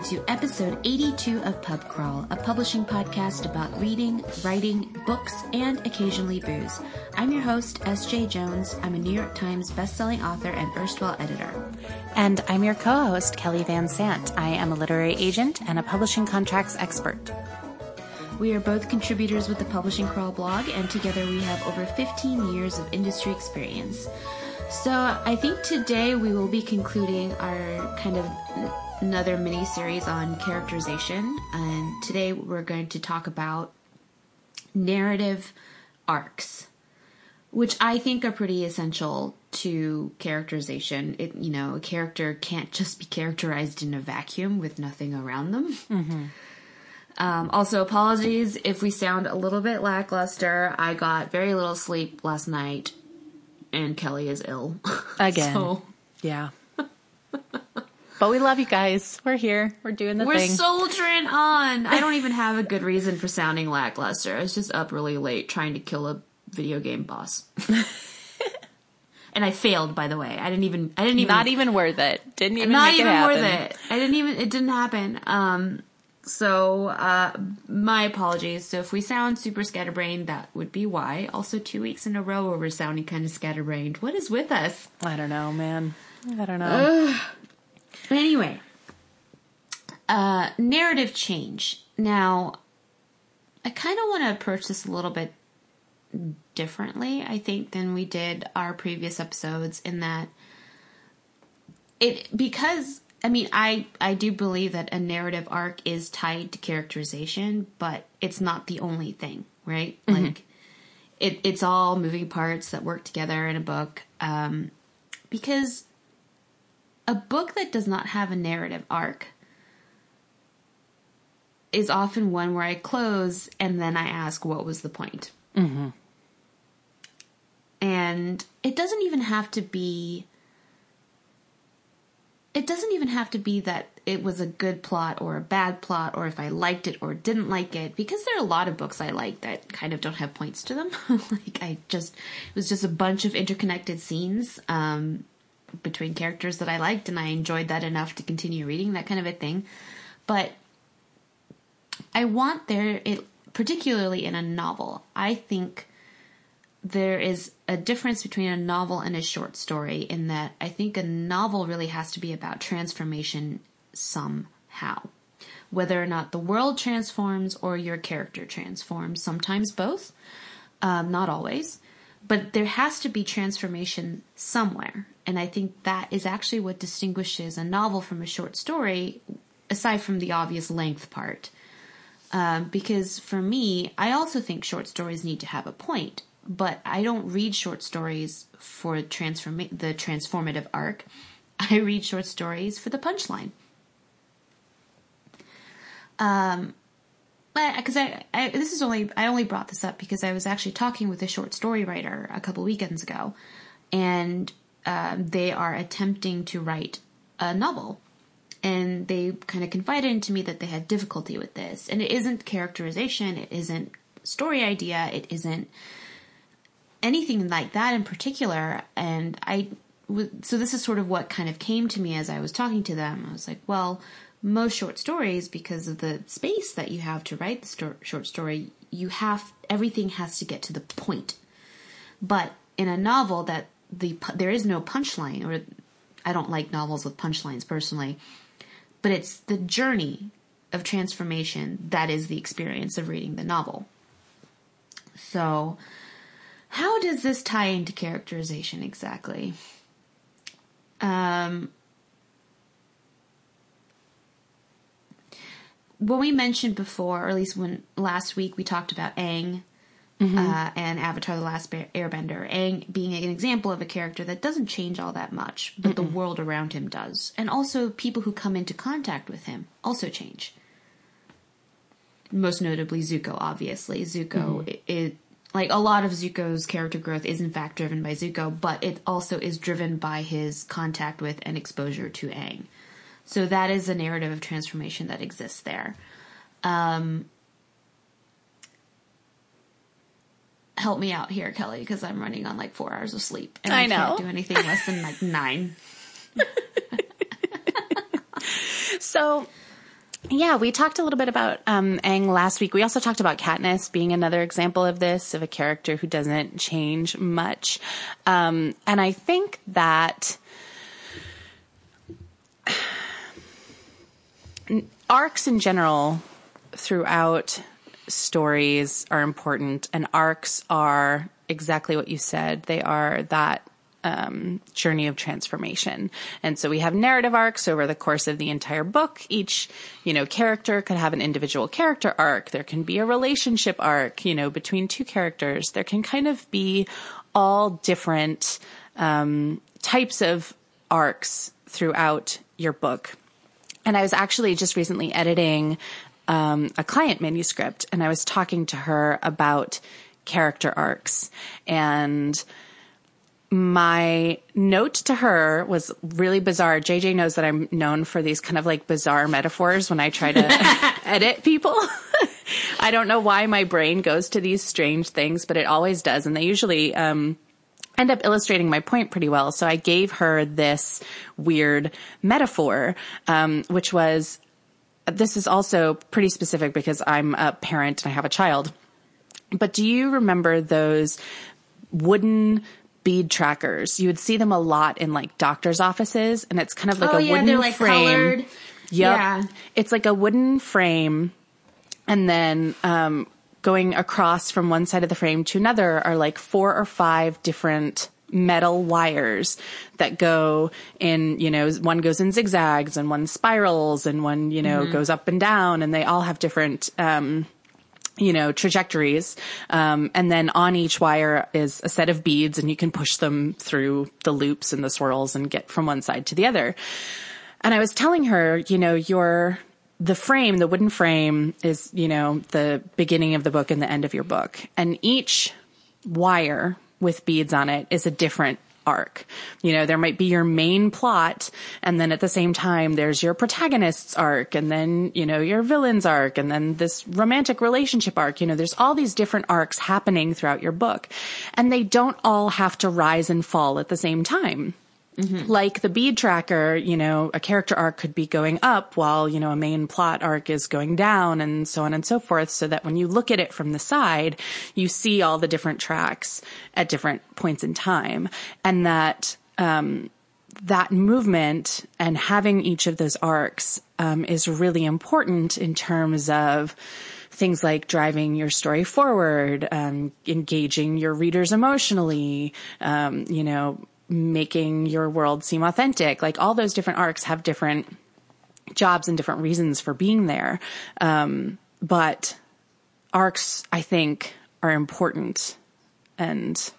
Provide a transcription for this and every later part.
welcome to episode 82 of Pub Crawl, a publishing podcast about reading, writing, books, and occasionally booze. I'm your host, S. Jae-Jones. I'm a New York Times bestselling author and erstwhile editor. And I'm your co host, Kelly Van Sant. I am a literary agent and a publishing contracts expert. We are both contributors with the Publishing Crawl blog, and together we have over 15 years of industry experience. So I think today we will be concluding our kind of another mini series on characterization, and today we're going to talk about narrative arcs, which I think are pretty essential to characterization. It you know a character can't just be characterized in a vacuum with nothing around them. Mm-hmm. Um, also, apologies if we sound a little bit lackluster. I got very little sleep last night, and Kelly is ill again. so, yeah. But we love you guys. We're here. We're doing the We're thing. soldiering on. I don't even have a good reason for sounding lackluster. I was just up really late trying to kill a video game boss. and I failed, by the way. I didn't even. I didn't even. Not even worth it. Didn't even. Not even worth it. I didn't even. It didn't happen. Um. So, uh, my apologies. So if we sound super scatterbrained, that would be why. Also, two weeks in a row where we're sounding kind of scatterbrained. What is with us? I don't know, man. I don't know. Anyway, uh, narrative change. Now, I kind of want to approach this a little bit differently, I think, than we did our previous episodes in that it, because, I mean, I, I do believe that a narrative arc is tied to characterization, but it's not the only thing, right? Mm-hmm. Like, it, it's all moving parts that work together in a book. Um, because a book that does not have a narrative arc is often one where I close and then I ask, what was the point? Mm-hmm. And it doesn't even have to be. It doesn't even have to be that it was a good plot or a bad plot or if I liked it or didn't like it because there are a lot of books I like that kind of don't have points to them. like I just it was just a bunch of interconnected scenes um, between characters that I liked and I enjoyed that enough to continue reading that kind of a thing. But I want there it particularly in a novel. I think there is a difference between a novel and a short story in that I think a novel really has to be about transformation somehow. Whether or not the world transforms or your character transforms, sometimes both, um, not always. But there has to be transformation somewhere. And I think that is actually what distinguishes a novel from a short story, aside from the obvious length part. Um, because for me, I also think short stories need to have a point, but I don't read short stories for transform the transformative arc. I read short stories for the punchline. Um, because I, I, this is only I only brought this up because I was actually talking with a short story writer a couple weekends ago, and um, they are attempting to write a novel. And they kind of confided into me that they had difficulty with this. And it isn't characterization, it isn't story idea, it isn't anything like that in particular. And I, so this is sort of what kind of came to me as I was talking to them. I was like, well, most short stories, because of the space that you have to write the sto- short story, you have everything has to get to the point. But in a novel, that the there is no punchline, or I don't like novels with punchlines personally, but it's the journey of transformation that is the experience of reading the novel. So, how does this tie into characterization exactly? Um, when we mentioned before, or at least when last week we talked about Aang mm-hmm. uh, and Avatar: The Last Airbender. Aang being an example of a character that doesn't change all that much, but Mm-mm. the world around him does, and also people who come into contact with him also change. Most notably, Zuko. Obviously, Zuko. Mm-hmm. It, it like a lot of Zuko's character growth is in fact driven by Zuko, but it also is driven by his contact with and exposure to Aang. So that is a narrative of transformation that exists there. Um, help me out here, Kelly, because I'm running on like four hours of sleep. And I, I know. can't do anything less than like nine. so Yeah, we talked a little bit about um, Aang last week. We also talked about Katniss being another example of this, of a character who doesn't change much. Um, and I think that arcs in general throughout stories are important, and arcs are exactly what you said. They are that um, journey of transformation. And so we have narrative arcs over the course of the entire book. Each, you know, character could have an individual character arc. There can be a relationship arc, you know, between two characters. There can kind of be all different um, types of arcs throughout your book. And I was actually just recently editing um, a client manuscript, and I was talking to her about character arcs and my note to her was really bizarre. JJ knows that I'm known for these kind of like bizarre metaphors when I try to edit people. I don't know why my brain goes to these strange things, but it always does. And they usually, um, end up illustrating my point pretty well. So I gave her this weird metaphor, um, which was, this is also pretty specific because I'm a parent and I have a child. But do you remember those wooden bead trackers. You would see them a lot in like doctor's offices and it's kind of like oh, a yeah, wooden they're like frame. colored. Yep. Yeah. It's like a wooden frame and then um, going across from one side of the frame to another are like four or five different metal wires that go in, you know, one goes in zigzags and one spirals and one, you know, goes up and down and they all have different um, you know, trajectories. Um, and then on each wire is a set of beads and you can push them through the loops and the swirls and get from one side to the other. And I was telling her, you know, your, the frame, the wooden frame is, you know, the beginning of the book and the end of your book. And each wire with beads on it is a different arc. You know, there might be your main plot and then at the same time there's your protagonist's arc and then, you know, your villain's arc and then this romantic relationship arc. You know, there's all these different arcs happening throughout your book and they don't all have to rise and fall at the same time. Like the bead tracker, you know, a character arc could be going up while, you know, a main plot arc is going down and so on and so forth. So that when you look at it from the side, you see all the different tracks at different points in time and that, um, that movement and having each of those arcs, um, is really important in terms of, things like driving your story forward, um, engaging your readers emotionally, um, you know, making your world seem authentic. Like all those different arcs have different jobs and different reasons for being there. Um, but arcs, I think, are important and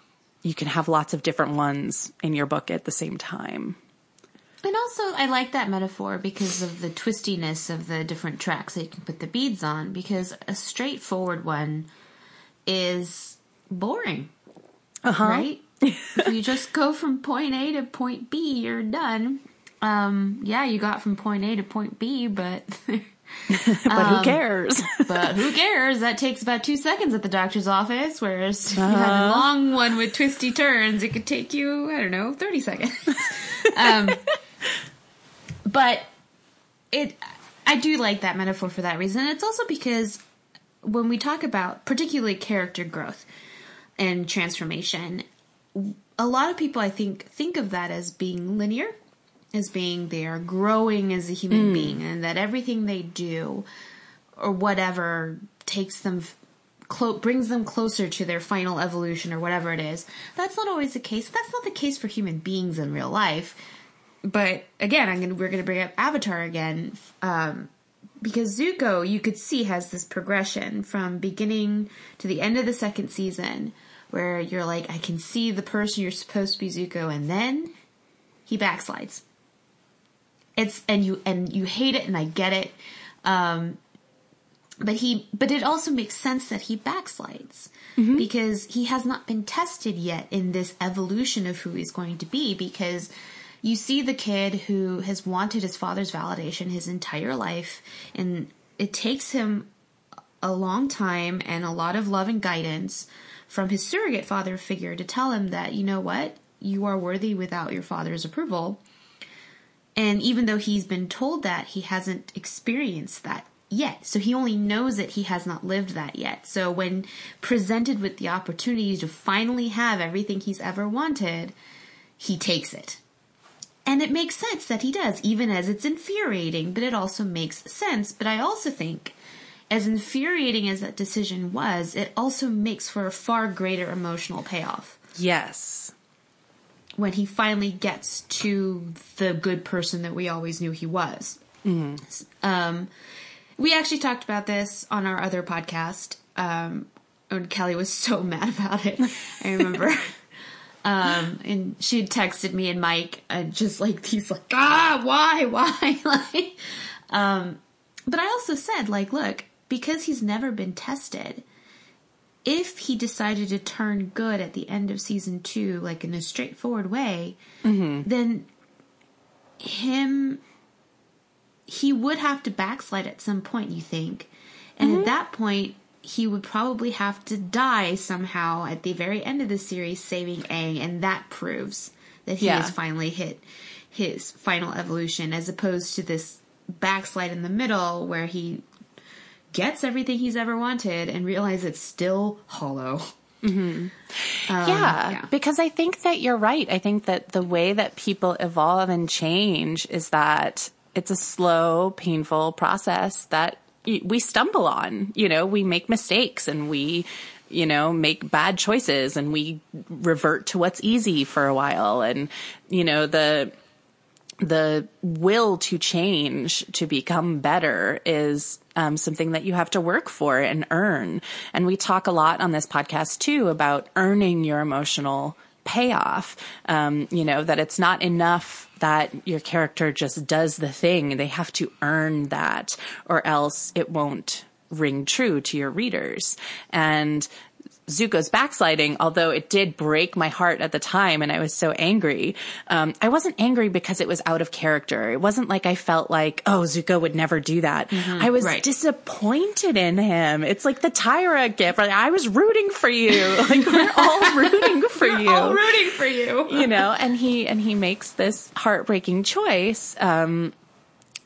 you can have lots of different ones in your book at the same time. And also, I like that metaphor because of the twistiness of the different tracks that you can put the beads on. Because a straightforward one is boring, Uh-huh. right? If you just go from point A to point B, you're done. Um, yeah, you got from point A to point B, but But who cares? but who cares? That takes about two seconds at the doctor's office. Whereas if you had a long one with twisty turns, it could take you, I don't know, 30 seconds. um, but it, I do like that metaphor for that reason. It's also because when we talk about particularly character growth and transformation, a lot of people I think think of that as being linear, as being they are growing as a human being, and that everything they do or whatever takes them clo- brings them closer to their final evolution or whatever it is. That's not always the case. That's not the case for human beings in real life. But again, I'm gonna we're gonna bring up Avatar again. Um, because Zuko, you could see, has this progression from beginning to the end of the second season, where you're like, I can see the person you're supposed to be Zuko, and then he backslides. It's and you and you hate it, and I get it. Um, but he, but it also makes sense that he backslides because he has not been tested yet in this evolution of who he's going to be. Because you see the kid who has wanted his father's validation his entire life, and it takes him a long time and a lot of love and guidance from his surrogate father figure to tell him that, you know what, you are worthy without your father's approval. And even though he's been told that, he hasn't experienced that yet. So he only knows that he has not lived that yet. So when presented with the opportunity to finally have everything he's ever wanted, he takes it. And it makes sense that he does, even as it's infuriating, but it also makes sense. But I also think, as infuriating as that decision was, it also makes for a far greater emotional payoff. Yes. When he finally gets to the good person that we always knew he was. Mm-hmm. Um, we actually talked about this on our other podcast. Um, and Kelly was so mad about it. I remember. um, and she had texted me and Mike, and just like these, like, ah, why, why, like, um, but I also said, like, look, because he's never been tested, if he decided to turn good at the end of season two, like in a straightforward way, mm-hmm. then him he would have to backslide at some point, you think. And mm-hmm. at that point, he would probably have to die somehow at the very end of the series saving Aang, and that proves that he yeah. has finally hit his final evolution as opposed to this backslide in the middle where he gets everything he's ever wanted and realizes it's still hollow. Mm-hmm. Um, yeah, yeah, because I think that you're right. I think that the way that people evolve and change is that it's a slow, painful process that we stumble on. You know, we make mistakes and we, you know, make bad choices and we revert to what's easy for a while. And, you know, the, the will to change to become better is um, something that you have to work for and earn. And we talk a lot on this podcast too about earning your emotional payoff. Um, you know, that it's not enough that your character just does the thing. They have to earn that or else it won't ring true to your readers. And Zuko's backsliding, although it did break my heart at the time and I was so angry. Um, I wasn't angry because it was out of character. It wasn't like I felt like, oh, Zuko would never do that. Mm-hmm, I was right. disappointed in him. It's like the Tyra gift. Like, I was rooting for you. Like we're all rooting for we're you. All rooting for you. you know, and he and he makes this heartbreaking choice. Um,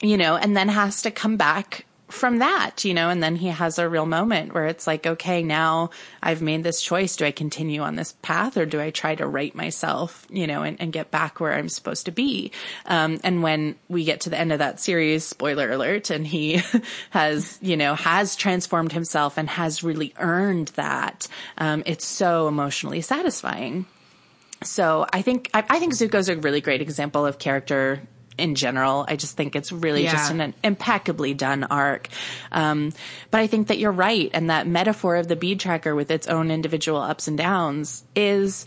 you know, and then has to come back from that, you know, and then he has a real moment where it's like, okay, now I've made this choice. Do I continue on this path or do I try to right myself, you know, and, and get back where I'm supposed to be? Um, and when we get to the end of that series, spoiler alert, and he has, you know, has transformed himself and has really earned that, um, it's so emotionally satisfying. So I think I, I think Zuko's a really great example of character in general. I just think it's really yeah. just an impeccably done arc. Um, but I think that you're right. And that metaphor of the bead tracker with its own individual ups and downs is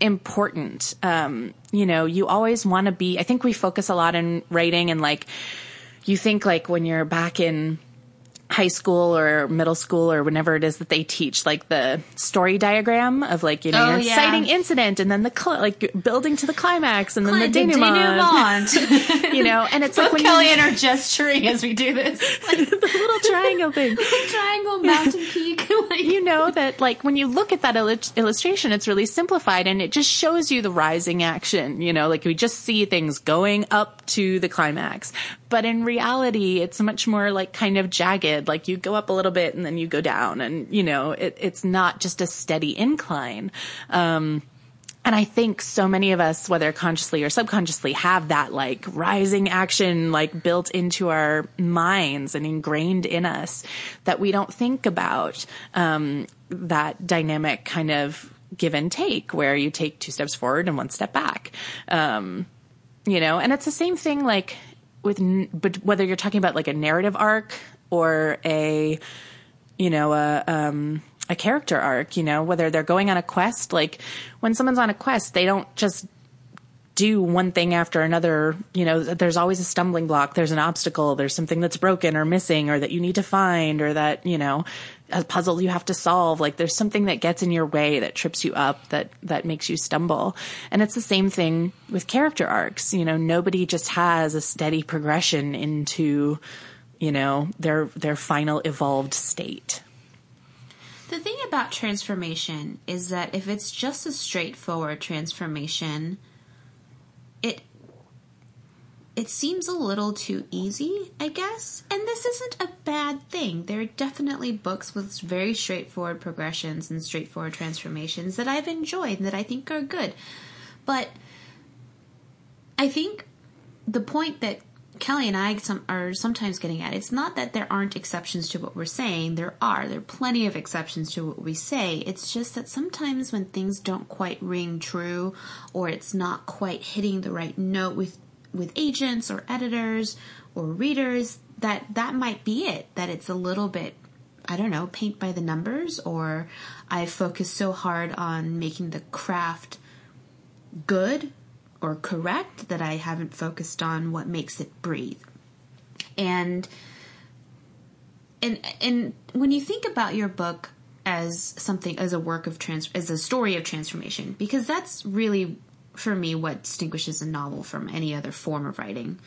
important. Um, you know, you always want to be, I think we focus a lot in writing and like, you think like when you're back in, high school or middle school or whenever it is that they teach like the story diagram of like you know oh, yeah. exciting incident and then the cl- like building to the climax and then Cl- the denouement, denouement. you know and it's like when Kelly you, and her gesturing as we do this like, the little triangle thing triangle mountain peak like. you know that like when you look at that il- illustration it's really simplified and it just shows you the rising action you know like we just see things going up to the climax but in reality it's much more like kind of jagged like you go up a little bit and then you go down and, you know, it, it's not just a steady incline. Um, and I think so many of us, whether consciously or subconsciously, have that like rising action like built into our minds and ingrained in us that we don't think about um, that dynamic kind of give and take where you take two steps forward and one step back. Um, you know, and it's the same thing like with, but whether you're talking about like a narrative arc or a, you know, a, um, a character arc, you know, whether they're going on a quest, like when someone's on a quest, they don't just do one thing after another. You know, there's always a stumbling block. There's an obstacle. There's something that's broken or missing or that you need to find or that, you know, a puzzle you have to solve. Like there's something that gets in your way that trips you up, that, that makes you stumble. And it's the same thing with character arcs. You know, nobody just has a steady progression into, you know, their their final evolved state. The thing about transformation is that if it's just a straightforward transformation, it it seems a little too easy, I guess. And this isn't a bad thing. There are definitely books with very straightforward progressions and straightforward transformations that I've enjoyed and that I think are good. But I think the point that Kelly and I some, are sometimes getting at it's not that there aren't exceptions to what we're saying. There are. There are plenty of exceptions to what we say. It's just that sometimes when things don't quite ring true or it's not quite hitting the right note with with agents or editors or readers that that might be it that it's a little bit I don't know, paint by the numbers or I focus so hard on making the craft good or correct that I haven't focused on what makes it breathe. And and and when you think about your book as something as a work of trans as a story of transformation because that's really for me what distinguishes a novel from any other form of writing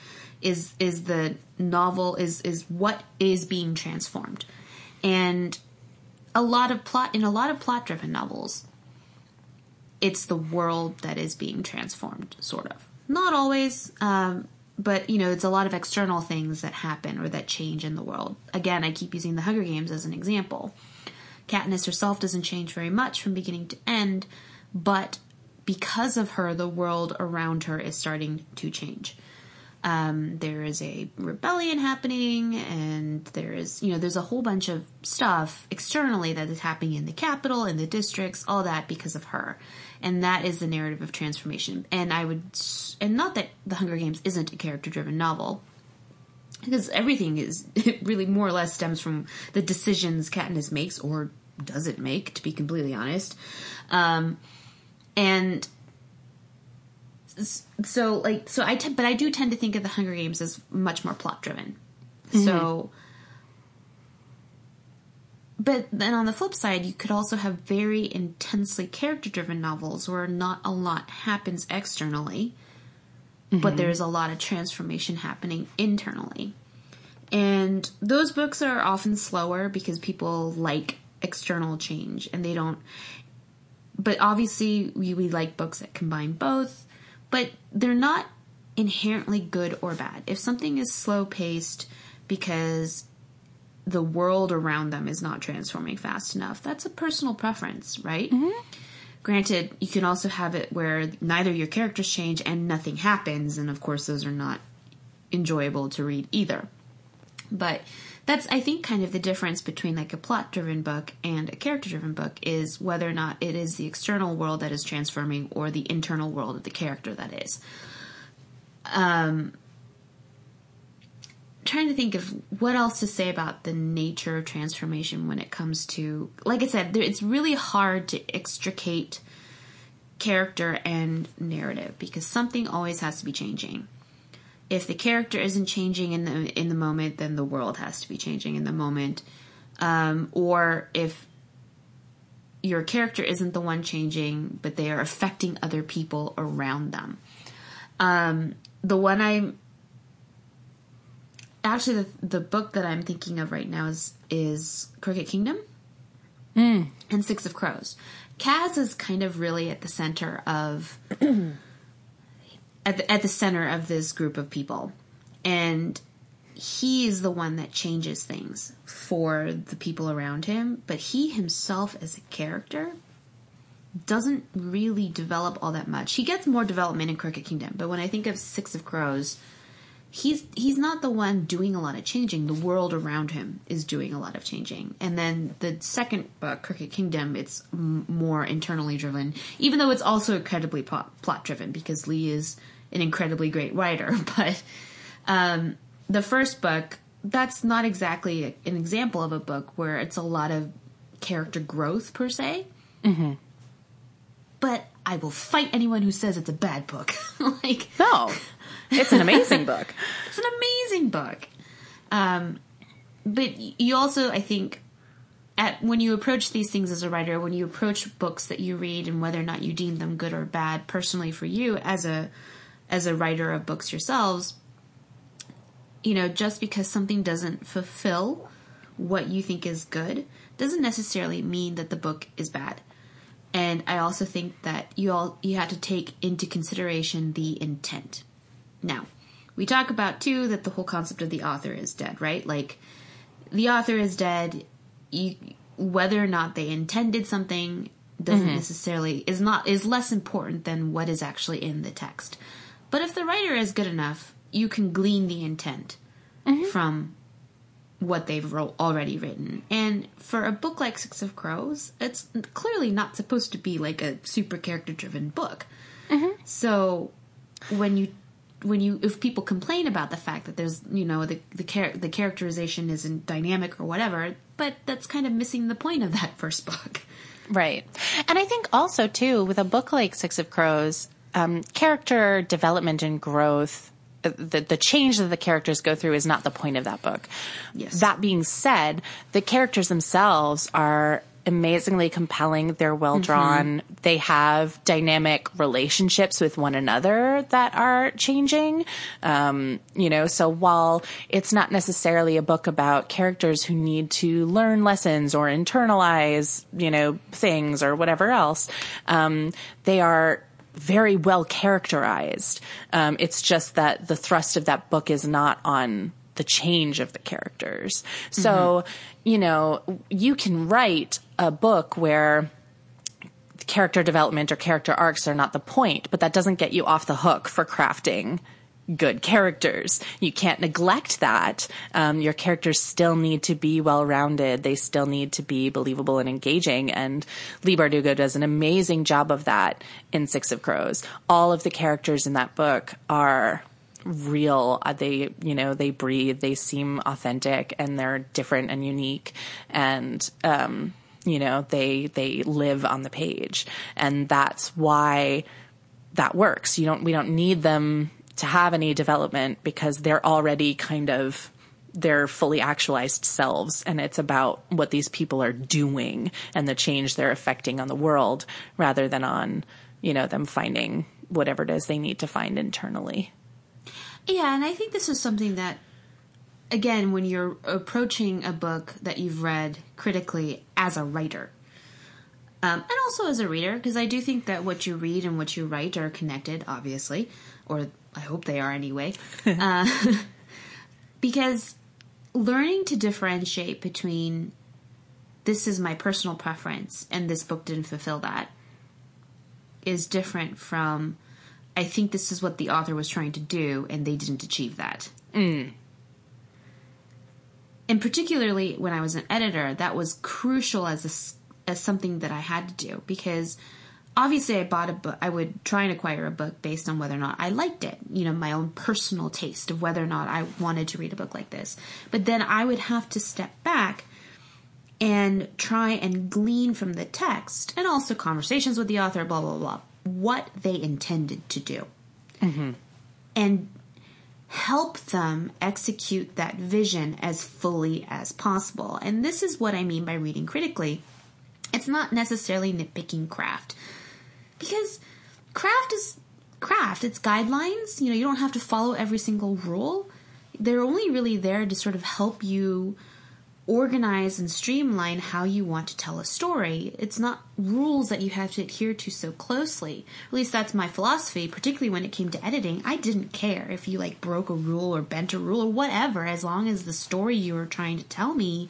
is is the novel is is what is being transformed. And a lot of plot in a lot of plot driven novels it's the world that is being transformed sort of. Not always um, but you know it's a lot of external things that happen or that change in the world. Again i keep using the hunger games as an example. Katniss herself doesn't change very much from beginning to end but because of her, the world around her is starting to change. Um, there is a rebellion happening, and there is, you know, there's a whole bunch of stuff externally that is happening in the capital, in the districts, all that because of her. And that is the narrative of transformation. And I would, and not that The Hunger Games isn't a character driven novel, because everything is, really more or less stems from the decisions Katniss makes, or doesn't make, to be completely honest. Um, and so like so I t- but I do tend to think of the Hunger Games as much more plot driven. Mm-hmm. So but then on the flip side, you could also have very intensely character driven novels where not a lot happens externally, mm-hmm. but there's a lot of transformation happening internally. And those books are often slower because people like external change and they don't but obviously we, we like books that combine both, but they're not inherently good or bad. If something is slow paced because the world around them is not transforming fast enough, that's a personal preference, right? Mm-hmm. Granted, you can also have it where neither your characters change and nothing happens, and of course, those are not enjoyable to read either. But that's I think kind of the difference between like a plot driven book and a character driven book is whether or not it is the external world that is transforming or the internal world of the character that is. Um trying to think of what else to say about the nature of transformation when it comes to like I said, there, it's really hard to extricate character and narrative because something always has to be changing if the character isn't changing in the in the moment, then the world has to be changing in the moment. Um, or if your character isn't the one changing, but they are affecting other people around them. Um, the one I'm actually the, the book that I'm thinking of right now is is Crooked Kingdom mm. and Six of Crows. Kaz is kind of really at the center of at the, at the center of this group of people. And he is the one that changes things for the people around him, but he himself as a character doesn't really develop all that much. He gets more development in Crooked Kingdom, but when I think of Six of Crows, he's he's not the one doing a lot of changing. The world around him is doing a lot of changing. And then the second book, Crooked Kingdom, it's m- more internally driven, even though it's also incredibly plot, plot driven because Leigh is an incredibly great writer. But um, the first book, that's not exactly an example of a book where it's a lot of character growth per se. Mm-hmm. But I will fight anyone who says it's a bad book. like no, it's an amazing book. It's an amazing book. Um, but you also, I think, at when you approach these things as a writer, when you approach books that you read and whether or not you deem them good or bad, personally for you as a as a writer of books yourselves, you know, just because something doesn't fulfill what you think is good doesn't necessarily mean that the book is bad. And I also think that you all you have to take into consideration the intent. Now, we talk about too that the whole concept of the author is dead, right? Like the author is dead. You, whether or not they intended something doesn't mm-hmm. necessarily is not is less important than what is actually in the text. But if the writer is good enough, you can glean the intent mm-hmm. from what they've wrote, already written. And for a book like Six of Crows, it's clearly not supposed to be like a super character driven book. Mm-hmm. So when you when you if people complain about the fact that there's you know the the char- the characterization isn't dynamic or whatever, but that's kind of missing the point of that first book. Right. And I think also, too, with a book like Six of Crows, um, character development and growth, the, the change that the characters go through is not the point of that book. Yes. That being said, the characters themselves are amazingly compelling. They're well drawn. They have dynamic relationships with one another that are changing. Um, you know, so while it's not necessarily a book about characters who need to learn lessons or internalize, you know, things or whatever else, um, they are very well characterized. Um, it's just that the thrust of that book is not on the change of the characters. So, you know, you can write a book where character development or character arcs are not the point, but that doesn't get you off the hook for crafting good characters. You can't neglect that. Um, your characters still need to be well rounded. They still need to be believable and engaging. And Leigh Bardugo does an amazing job of that in Six of Crows. All of the characters in that book are real. Uh, They, you know, they breathe, they seem authentic and they're different and unique. And, um, you know, they, they live on the page. And that's why that works. You don't, we don't need them to have any development because they're already kind of their fully actualized selves and it's about what these people are doing and the change they're affecting on the world rather than on you know them finding whatever it is they need to find internally. Yeah, and I think this is something that, again, when you're approaching a book that you've read critically as a writer, um, and also as a reader, because I do think that what you read and what you write are connected, obviously, or I hope they are anyway. uh, because learning to differentiate between this is my personal preference and this book didn't fulfill that is different from I think this is what the author was trying to do and they didn't achieve that. And particularly when I was an editor, that was crucial as a as something that I had to do because obviously I bought a book. I would try and acquire a book based on whether or not I liked it. You know, my own personal taste of whether or not I wanted to read a book like this. But then I would have to step back and try and glean from the text and also conversations with the author, blah, blah, blah, what they intended to do. Mm-hmm. And help them execute that vision as fully as possible. And this is what I mean by reading critically. It's not necessarily nitpicking craft because craft is craft. It's guidelines. You know, you don't have to follow every single rule. They're only really there to sort of help you organize and streamline how you want to tell a story. It's not rules that you have to adhere to so closely. At least that's my philosophy, particularly when it came to editing. I didn't care if you like broke a rule or bent a rule or whatever, as long as the story you were trying to tell me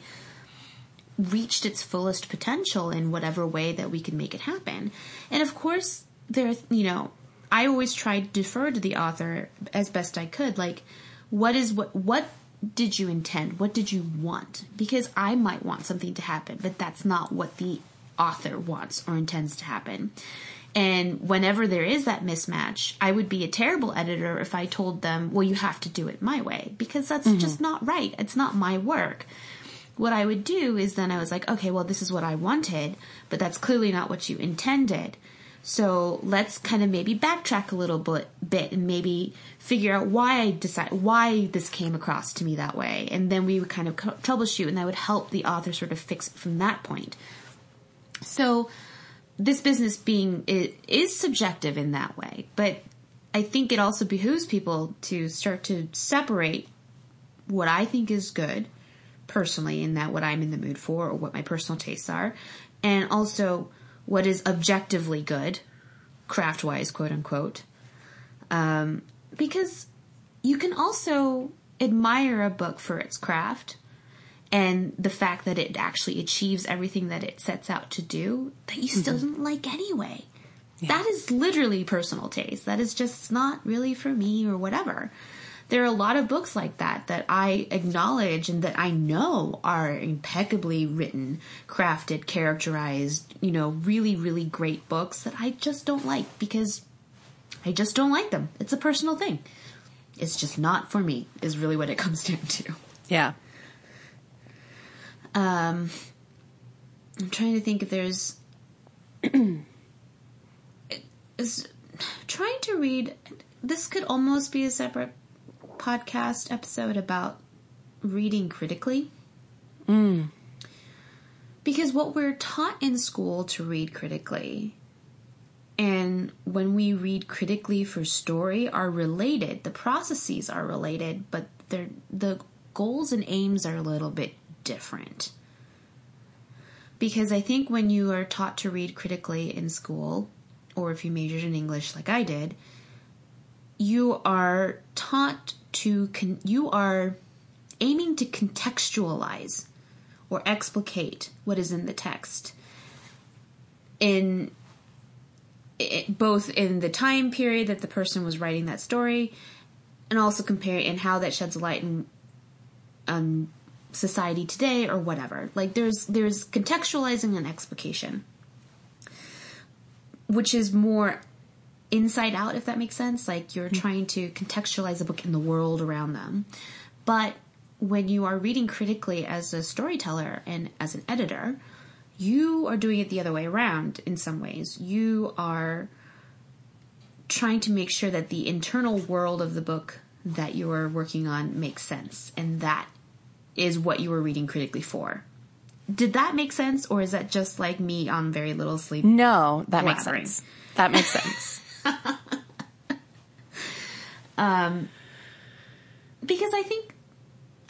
reached its fullest potential in whatever way that we could make it happen. And of course, there, you know, I always tried to defer to the author as best I could. Like, what is what, what did you intend? What did you want? Because I might want something to happen, but that's not what the author wants or intends to happen. And whenever there is that mismatch, I would be a terrible editor if I told them, well, you have to do it my way, because that's mm-hmm. just not right. It's not my work what I would do is then I was like, okay, well, this is what I wanted, but that's clearly not what you intended. So let's kind of maybe backtrack a little bit, bit and maybe figure out why I decide why this came across to me that way, and then we would kind of troubleshoot, and that would help the author sort of fix it from that point. So this business being it is subjective in that way, but I think it also behooves people to start to separate what I think is good personally in that what I'm in the mood for or what my personal tastes are, and also what is objectively good, craft wise, quote unquote. Um, because you can also admire a book for its craft and the fact that it actually achieves everything that it sets out to do that you still mm-hmm. don't like anyway. Yeah. That is literally personal taste. That is just not really for me or whatever. There are a lot of books like that that I acknowledge and that I know are impeccably written, crafted, characterized, you know, really, really great books that I just don't like because I just don't like them. It's a personal thing. It's just not for me, is really what it comes down to. Yeah. Um, I'm trying to think if there's. is trying to read. This could almost be a separate podcast episode about reading critically. Mm. Because what we're taught in school to read critically and when we read critically for story are related. The processes are related, but they're, the goals and aims are a little bit different. Because I think when you are taught to read critically in school, or if you majored in English like I did, you are taught to, con- you are aiming to contextualize or explicate what is in the text. In it, both in the time period that the person was writing that story and also compare and how that sheds light on um, society today or whatever. Like there's there's contextualizing and explication which is more inside out if that makes sense like you're mm-hmm. trying to contextualize a book in the world around them but when you are reading critically as a storyteller and as an editor you are doing it the other way around in some ways. You are trying to make sure that the internal world of the book that you are working on makes sense, and that is what you were reading critically for. Did that make sense, or is that just like me on very little sleep? No, that makes sense. That makes sense. um, because I think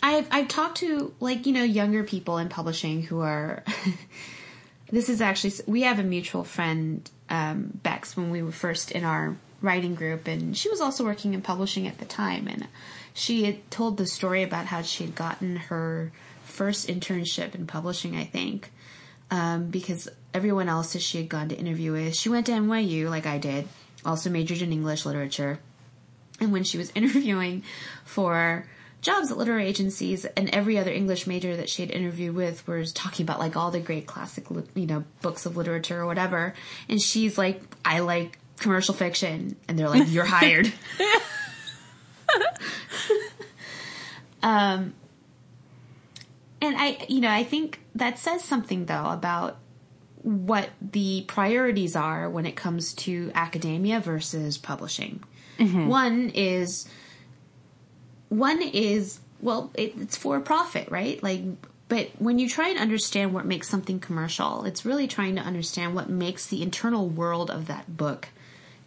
I've I've talked to like you know younger people in publishing who are this is actually we have a mutual friend um, Bex when we were first in our writing group, and she was also working in publishing at the time, and she had told the story about how she had gotten her first internship in publishing, I think, um, because everyone else that she had gone to interview with, she went to NYU like I did, also majored in English literature, and when she was interviewing for jobs at literary agencies and every other English major that she had interviewed with was talking about like all the great classic, you know, books of literature or whatever. And she's like, I like commercial fiction. And they're like, you're hired. um, and I, you know, I think that says something though about what the priorities are when it comes to academia versus publishing. Mm-hmm. One is one is well, it, it's for profit, right? Like, but when you try and understand what makes something commercial, it's really trying to understand what makes the internal world of that book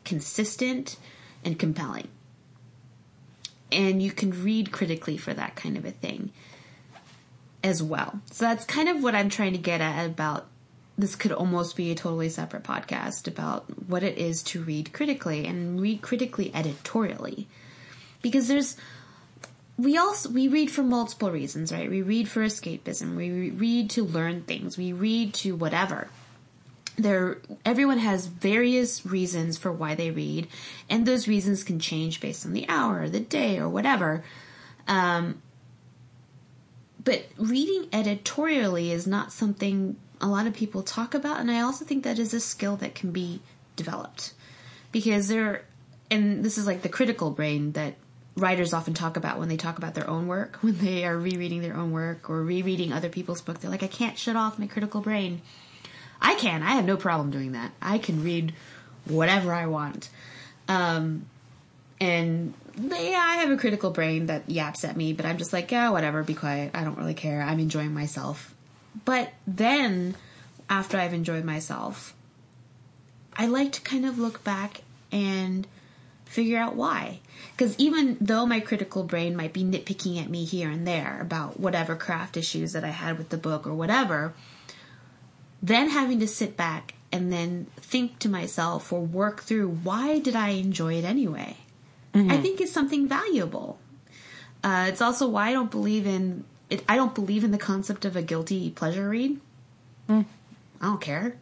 consistent and compelling. And you can read critically for that kind of a thing as well. So that's kind of what I'm trying to get at about this could almost be a totally separate podcast about what it is to read critically and read critically editorially. Because there's we also we read for multiple reasons, right? We read for escapism. We read to learn things. We read to whatever. There, everyone has various reasons for why they read, and those reasons can change based on the hour, the day, or whatever. Um, but reading editorially is not something a lot of people talk about, and I also think that is a skill that can be developed because there, and this is like the critical brain that writers often talk about when they talk about their own work, when they are rereading their own work or rereading other people's book. They're like, I can't shut off my critical brain. I can. I have no problem doing that. I can read whatever I want. Um, and yeah, I have a critical brain that yaps at me, but I'm just like, yeah, whatever, be quiet. I don't really care. I'm enjoying myself. But then, after I've enjoyed myself, I like to kind of look back and figure out why. Because even though my critical brain might be nitpicking at me here and there about whatever craft issues that I had with the book or whatever, then having to sit back and then think to myself or work through why did I enjoy it anyway? I think is something valuable. Uh, it's also why I don't believe in it. I don't believe in the concept of a guilty pleasure read. I don't care.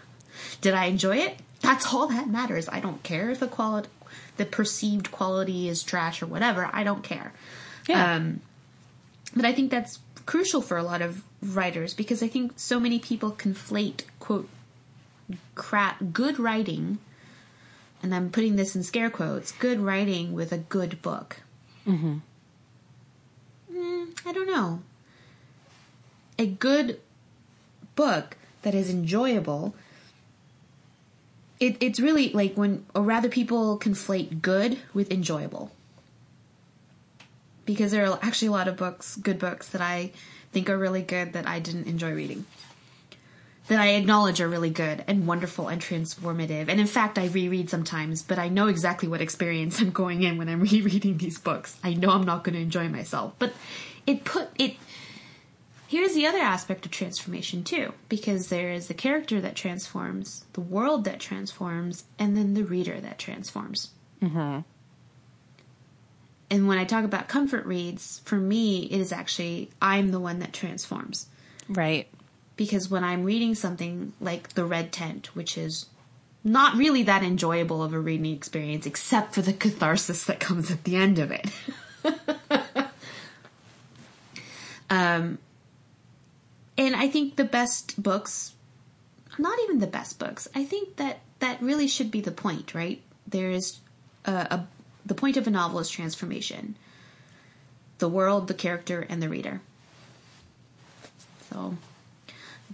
Did I enjoy it? That's all that matters. I don't care if the quality, the perceived quality is trash or whatever. I don't care. Yeah. Um, but I think that's crucial for a lot of writers because I think so many people conflate quote crap good writing, and I'm putting this in scare quotes, good writing with a good book. Mm-hmm. Mm, I don't know. A good book that is enjoyable. It, it's really like when, or rather, people conflate good with enjoyable because there are actually a lot of books, good books that I think are really good that I didn't enjoy reading. That I acknowledge are really good and wonderful and transformative. And in fact, I reread sometimes, but I know exactly what experience I'm going in when I'm rereading these books. I know I'm not going to enjoy myself. But it put it. Here's the other aspect of transformation, too, because there is the character that transforms, the world that transforms, and then the reader that transforms. Mhm. and when I talk about comfort reads, for me, it is actually I'm the one that transforms. Right. Because when I'm reading something like The Red Tent, which is not really that enjoyable of a reading experience, except for the catharsis that comes at the end of it. um, and I think the best books, not even the best books, I think that that really should be the point, right? There is a, a the point of a novel is transformation. The world, the character, and the reader. So,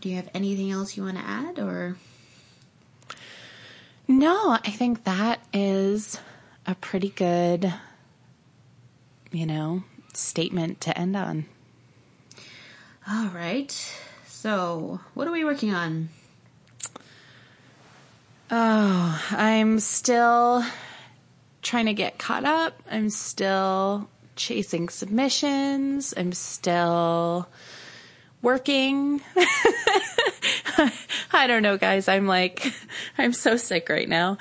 do you have anything else you want to add, or No, I think that is a pretty good, you know, statement to end on. all right? So, what are we working on? Oh, I'm still trying to get caught up. I'm still chasing submissions. I'm still working. I don't know, guys. I'm like, I'm so sick right now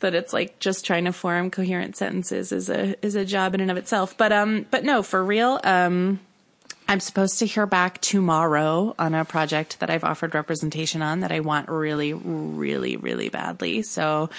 that it's like just trying to form coherent sentences is a, is a job in and of itself. But, um, but no, for real, um, I'm supposed to hear back tomorrow on a project that I've offered representation on that I want really, really, really badly. So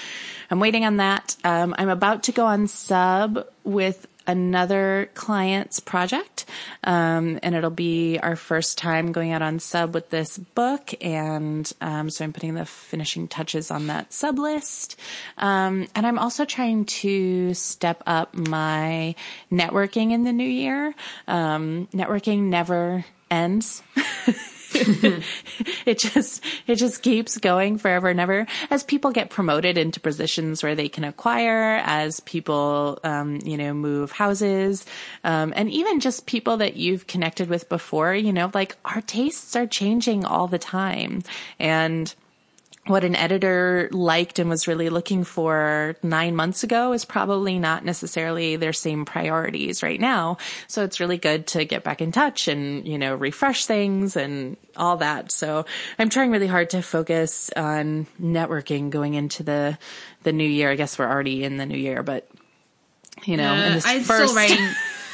I'm waiting on that. Um, I'm about to go on sub with another client's project. Um, and it'll be our first time going out on sub with this book. And, um, so I'm putting the finishing touches on that sub list. Um, and I'm also trying to step up my networking in the new year. Um, networking never ends. it just it just keeps going forever and ever as people get promoted into positions where they can acquire as people um, you know move houses um, and even just people that you've connected with before you know like our tastes are changing all the time and what an editor liked and was really looking for nine months ago is probably not necessarily their same priorities right now. So it's really good to get back in touch and, you know, refresh things and all that. So I'm trying really hard to focus on networking going into the, the new year. I guess we're already in the new year, but you know, in this Uh, I'm first, still writing.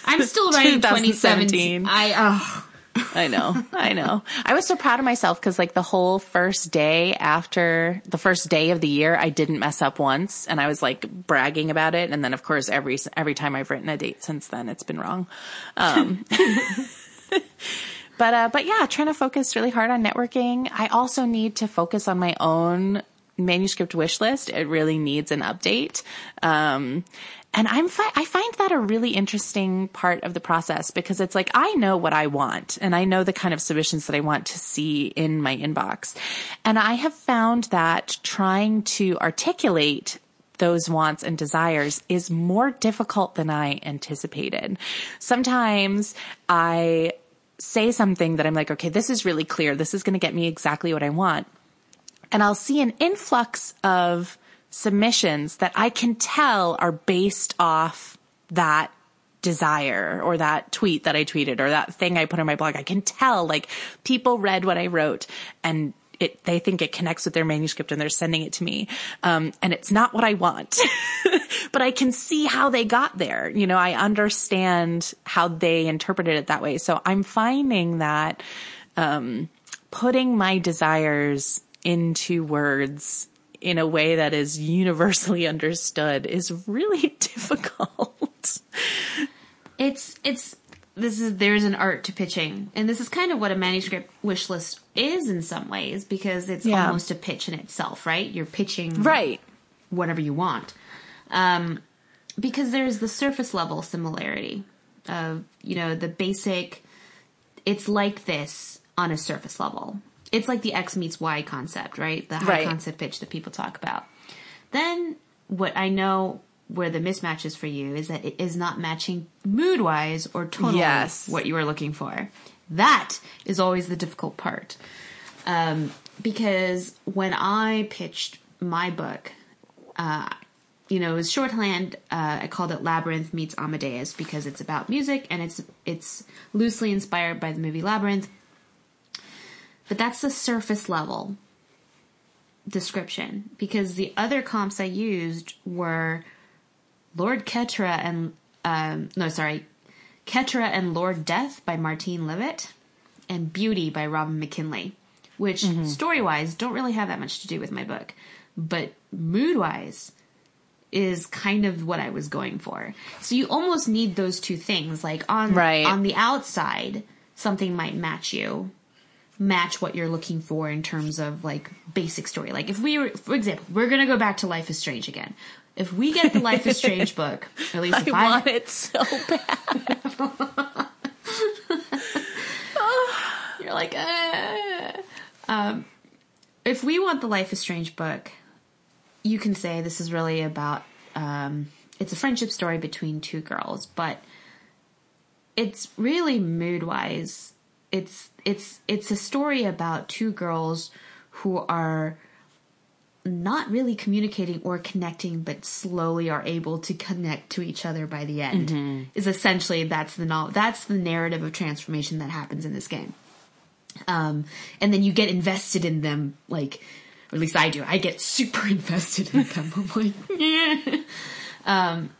I'm still writing 2017. 2017. I oh, I know, I know. I was so proud of myself because like the whole first day after the first day of the year, I didn't mess up once, and I was like bragging about it. And then of course every every time I've written a date since then, it's been wrong. Um, but uh, but yeah, trying to focus really hard on networking. I also need to focus on my own manuscript wish list. It really needs an update. Um, and I'm fi- I find that a really interesting part of the process because it's like I know what I want and I know the kind of submissions that I want to see in my inbox. And I have found that trying to articulate those wants and desires is more difficult than I anticipated. Sometimes I say something that I'm like, okay, this is really clear. This is going to get me exactly what I want. And I'll see an influx of submissions that I can tell are based off that desire or that tweet that I tweeted or that thing I put on my blog. I can tell like people read what I wrote and it, they think it connects with their manuscript and they're sending it to me. Um, and it's not what I want, but I can see how they got there. You know, I understand how they interpreted it that way. So I'm finding that, um, putting my desires into words in a way that is universally understood is really difficult. It's it's this is there's an art to pitching, and this is kind of what a manuscript wish list is in some ways because it's Yeah. almost a pitch in itself, right? You're pitching Right. whatever you want, um, because there's the surface level similarity of you know the basic. It's like this on a surface level. It's like the X meets Y concept, right? The high Right. concept pitch that people talk about. Then what I know where the mismatch is for you is that it is not matching mood wise or tonally Yes. what you are looking for. That is always the difficult part. Um, because when I pitched my book, uh, you know, it was shorthand. Uh, I called it Labyrinth meets Amadeus because it's about music and it's it's loosely inspired by the movie Labyrinth. But that's the surface level description because the other comps I used were Lord Keturah and um, no, sorry, Keturah and Lord Death by Martine Leavitt and Beauty by Robin McKinley, which story wise don't really have that much to do with my book, but mood wise is kind of what I was going for. So you almost need those two things. Like on Right. on the outside, something might match you, match what you're looking for in terms of like basic story. Like if we were, for example, we're gonna go back to Life is Strange again. If we get the Life is Strange book, at least I if I, want it so bad. you're like, uh. um, if we want the Life is Strange book, you can say this is really about, um, it's a friendship story between two girls, but it's really mood wise. It's, it's, it's a story about two girls who are not really communicating or connecting, but slowly are able to connect to each other by the end. Is essentially that's the no- that's the narrative of transformation that happens in this game. Um, and then you get invested in them, like, or at least I do. I get super invested in them. I'm like, yeah. Um,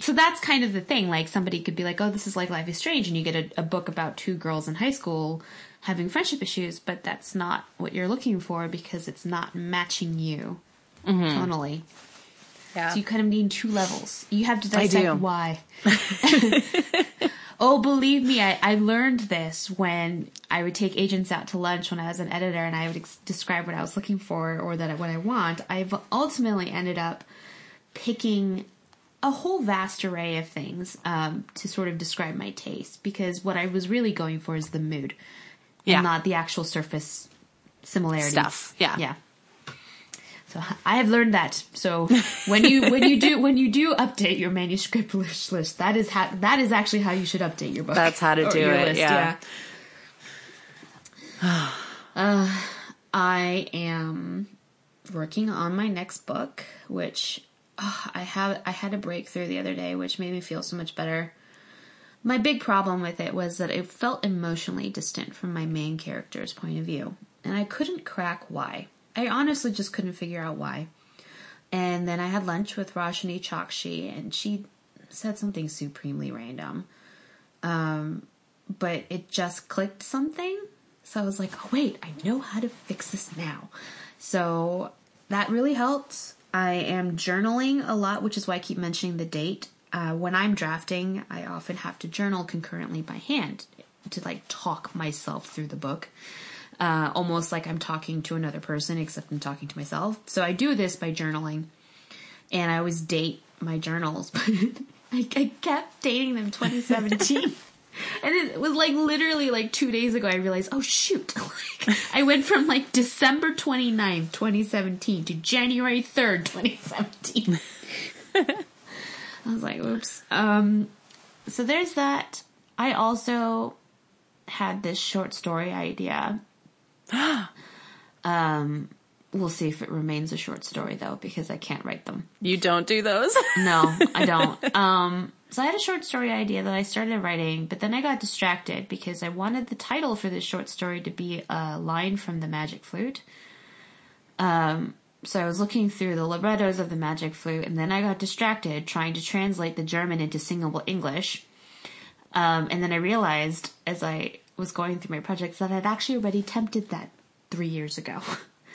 so that's kind of the thing. Like somebody could be like, "Oh, this is like Life is Strange," and you get a, a book about two girls in high school having friendship issues, but that's not what you're looking for because it's not matching you mm-hmm. tonally. Yeah. So you kind of need two levels. You have to dissect why. oh, believe me, I, I learned this when I would take agents out to lunch when I was an editor and I would ex- describe what I was looking for or that what I want. I've ultimately ended up picking a whole vast array of things um, to sort of describe my taste because what I was really going for is the mood Yeah. and not the actual surface similarities. Stuff, yeah. Yeah. So I have learned that. So when you when you do when you do update your manuscript list, that is how that is actually how you should update your book. That's how to do your it, yeah. uh, I am working on my next book, which oh, I have I had a breakthrough the other day, which made me feel so much better. My big problem with it was that it felt emotionally distant from my main character's point of view, and I couldn't crack why. I honestly just couldn't figure out why. And then I had lunch with Roshani Chokshi, and she said something supremely random. Um, but it just clicked something. So I was like, oh, wait, I know how to fix this now. So that really helped. I am journaling a lot, which is why I keep mentioning the date. Uh, when I'm drafting, I often have to journal concurrently by hand to like talk myself through the book. Uh, almost like I'm talking to another person, except I'm talking to myself. So I do this by journaling, and I always date my journals, but I, I kept dating them 2017. And it was like literally like two days ago, I realized, oh shoot. like, I went from like December 29th, 2017 to January 3rd, 2017. I was like, oops. Um, so there's that. I also had this short story idea. um, we'll see if it remains a short story though, because I can't write them. You don't do those? No, I don't. Um, so I had a short story idea that I started writing, but then I got distracted because I wanted the title for this short story to be a line from the Magic Flute, Um, so I was looking through the librettos of the Magic Flute, and then I got distracted trying to translate the German into singable English. Um, and then I realized as I was going through my projects that I'd actually already attempted that three years ago.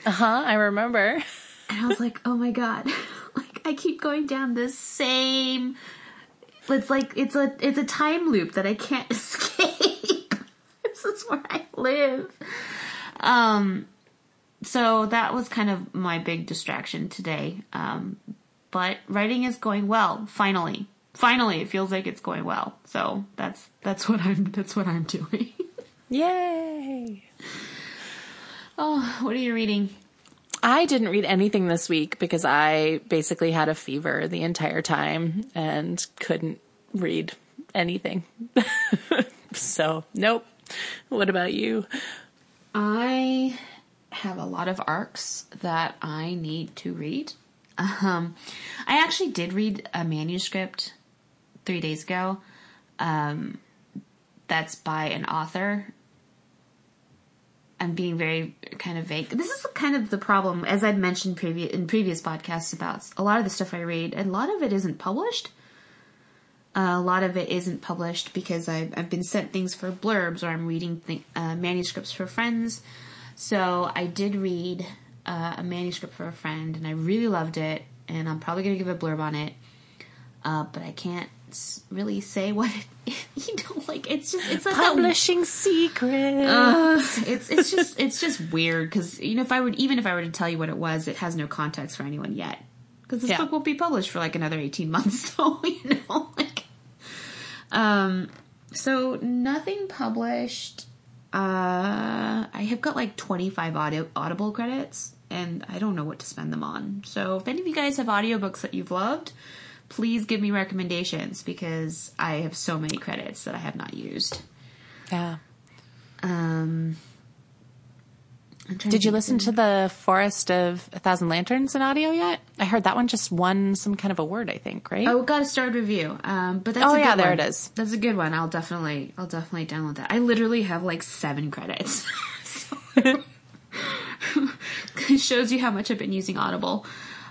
Uh huh. I remember. And I was like, oh my god, like I keep going down this same. It's like it's a it's a time loop that I can't escape. this is where I live. Um, so that was kind of my big distraction today. Um, but writing is going well. Finally, finally, it feels like it's going well. So that's that's what I'm that's what I'm doing. Yay! oh, what are you reading? I didn't read anything this week because I basically had a fever the entire time and couldn't read anything. so, nope. What about you? I have a lot of arcs that I need to read. Um, I actually did read a manuscript three days ago. Um, that's by an author. I'm being very kind of vague. This is kind of the problem, as I'd mentioned in previous podcasts about a lot of the stuff I read. A lot of it isn't published. Uh, a lot of it isn't published because I've, I've been sent things for blurbs or I'm reading th- uh, manuscripts for friends. So I did read uh, a manuscript for a friend and I really loved it, and I'm probably going to give a blurb on it. Uh, but I can't really say what it, you know, like it's just it's like Publishing a, secret. Uh, it's it's just it's just weird because you know if I would even if I were to tell you what it was, it has no context for anyone yet because this yeah. book won't be published for like another eighteen months. So you know, like, um, so nothing published. Uh, I have got like 25 audio audible credits and I don't know what to spend them on. So if any of you guys have audiobooks that you've loved, please give me recommendations because I have so many credits that I have not used. Yeah. Um did you listen to the Forest of a Thousand Lanterns in audio yet? I heard that one just won some kind of award, I think, right? Oh, got a starred review. Um, but that's oh a yeah, there one. it is. That's a good one. I'll definitely, I'll definitely download that. I literally have like seven credits. it shows you how much I've been using Audible.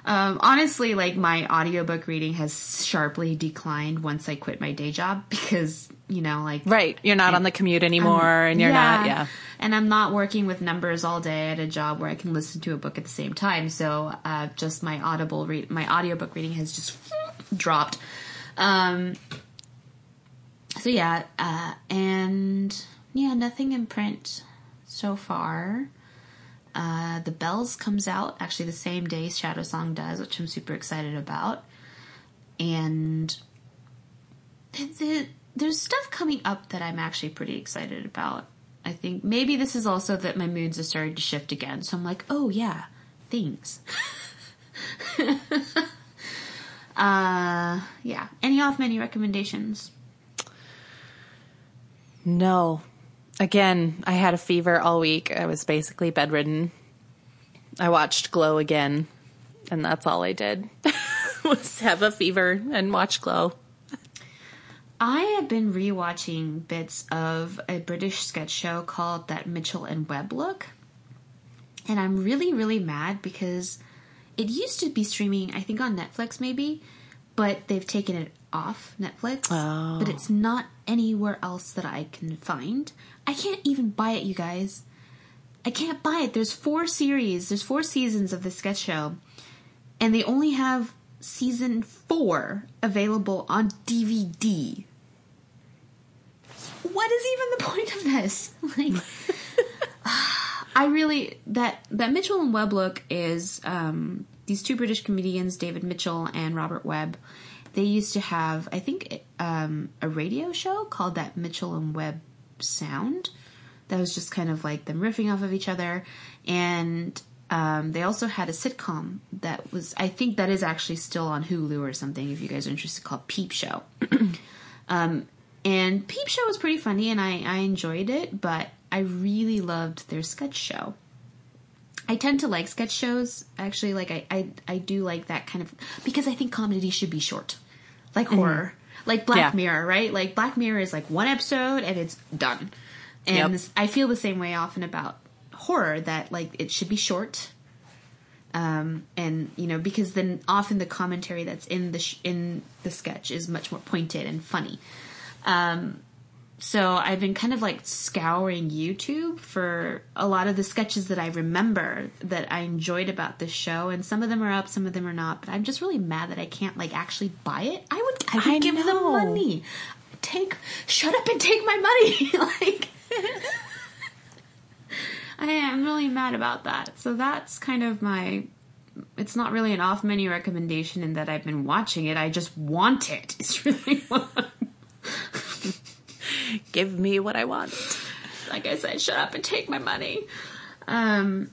Um, honestly, like my audiobook reading has sharply declined once I quit my day job because, you know, like. Right. You're not I, on the commute anymore um, and you're yeah, not, yeah. And I'm not working with numbers all day at a job where I can listen to a book at the same time. So, uh, just my audible read, my audiobook reading has just dropped. Um, so yeah, uh, and yeah, nothing in print so far. Uh, the Belles comes out actually the same day Shadowsong does, which I'm super excited about. And the, the, there's stuff coming up that I'm actually pretty excited about. I think maybe this is also that my moods are starting to shift again. So I'm like, oh yeah, things. uh, yeah. Any off menu recommendations? No, Again, I had a fever all week. I was basically bedridden. I watched Glow again, and that's all I did. was have a fever and watch Glow. I have been rewatching bits of a British sketch show called That Mitchell and Webb Look. And I'm really, really mad because it used to be streaming, I think on Netflix maybe, but they've taken it off Netflix. Oh. But it's not anywhere else that I can find. I can't even buy it, you guys. I can't buy it. There's four series, there's four seasons of the sketch show, and they only have season four available on DVD. What is even the point of this? Like, I really that that Mitchell and Webb look is um, these two British comedians, David Mitchell and Robert Webb. They used to have, I think, um, a radio show called that Mitchell and Webb sound that was just kind of like them riffing off of each other. And um, they also had a sitcom that was, I think that is actually still on Hulu or something if you guys are interested, called Peep Show. um, and Peep Show was pretty funny and I, I enjoyed it, but I really loved their sketch show. I tend to like sketch shows. Actually, like I, I, I do like that kind of because I think comedy should be short, like mm-hmm. horror like Black yeah. Mirror, right? Like Black Mirror is like one episode and it's done. And yep. this, I feel the same way often about horror that like it should be short. Um, and you know because then often the commentary that's in the sh- in the sketch is much more pointed and funny. Um, so I've been kind of like scouring YouTube for a lot of the sketches that I remember that I enjoyed about this show, and some of them are up, some of them are not. But I'm just really mad that I can't like actually buy it. I would, I would I give them know. money. Take, shut up and take my money. like, I am really mad about that. So that's kind of my. It's not really an off menu recommendation in that I've been watching it. I just want it. It's really what. Give me what I want. like I said, shut up and take my money. Um,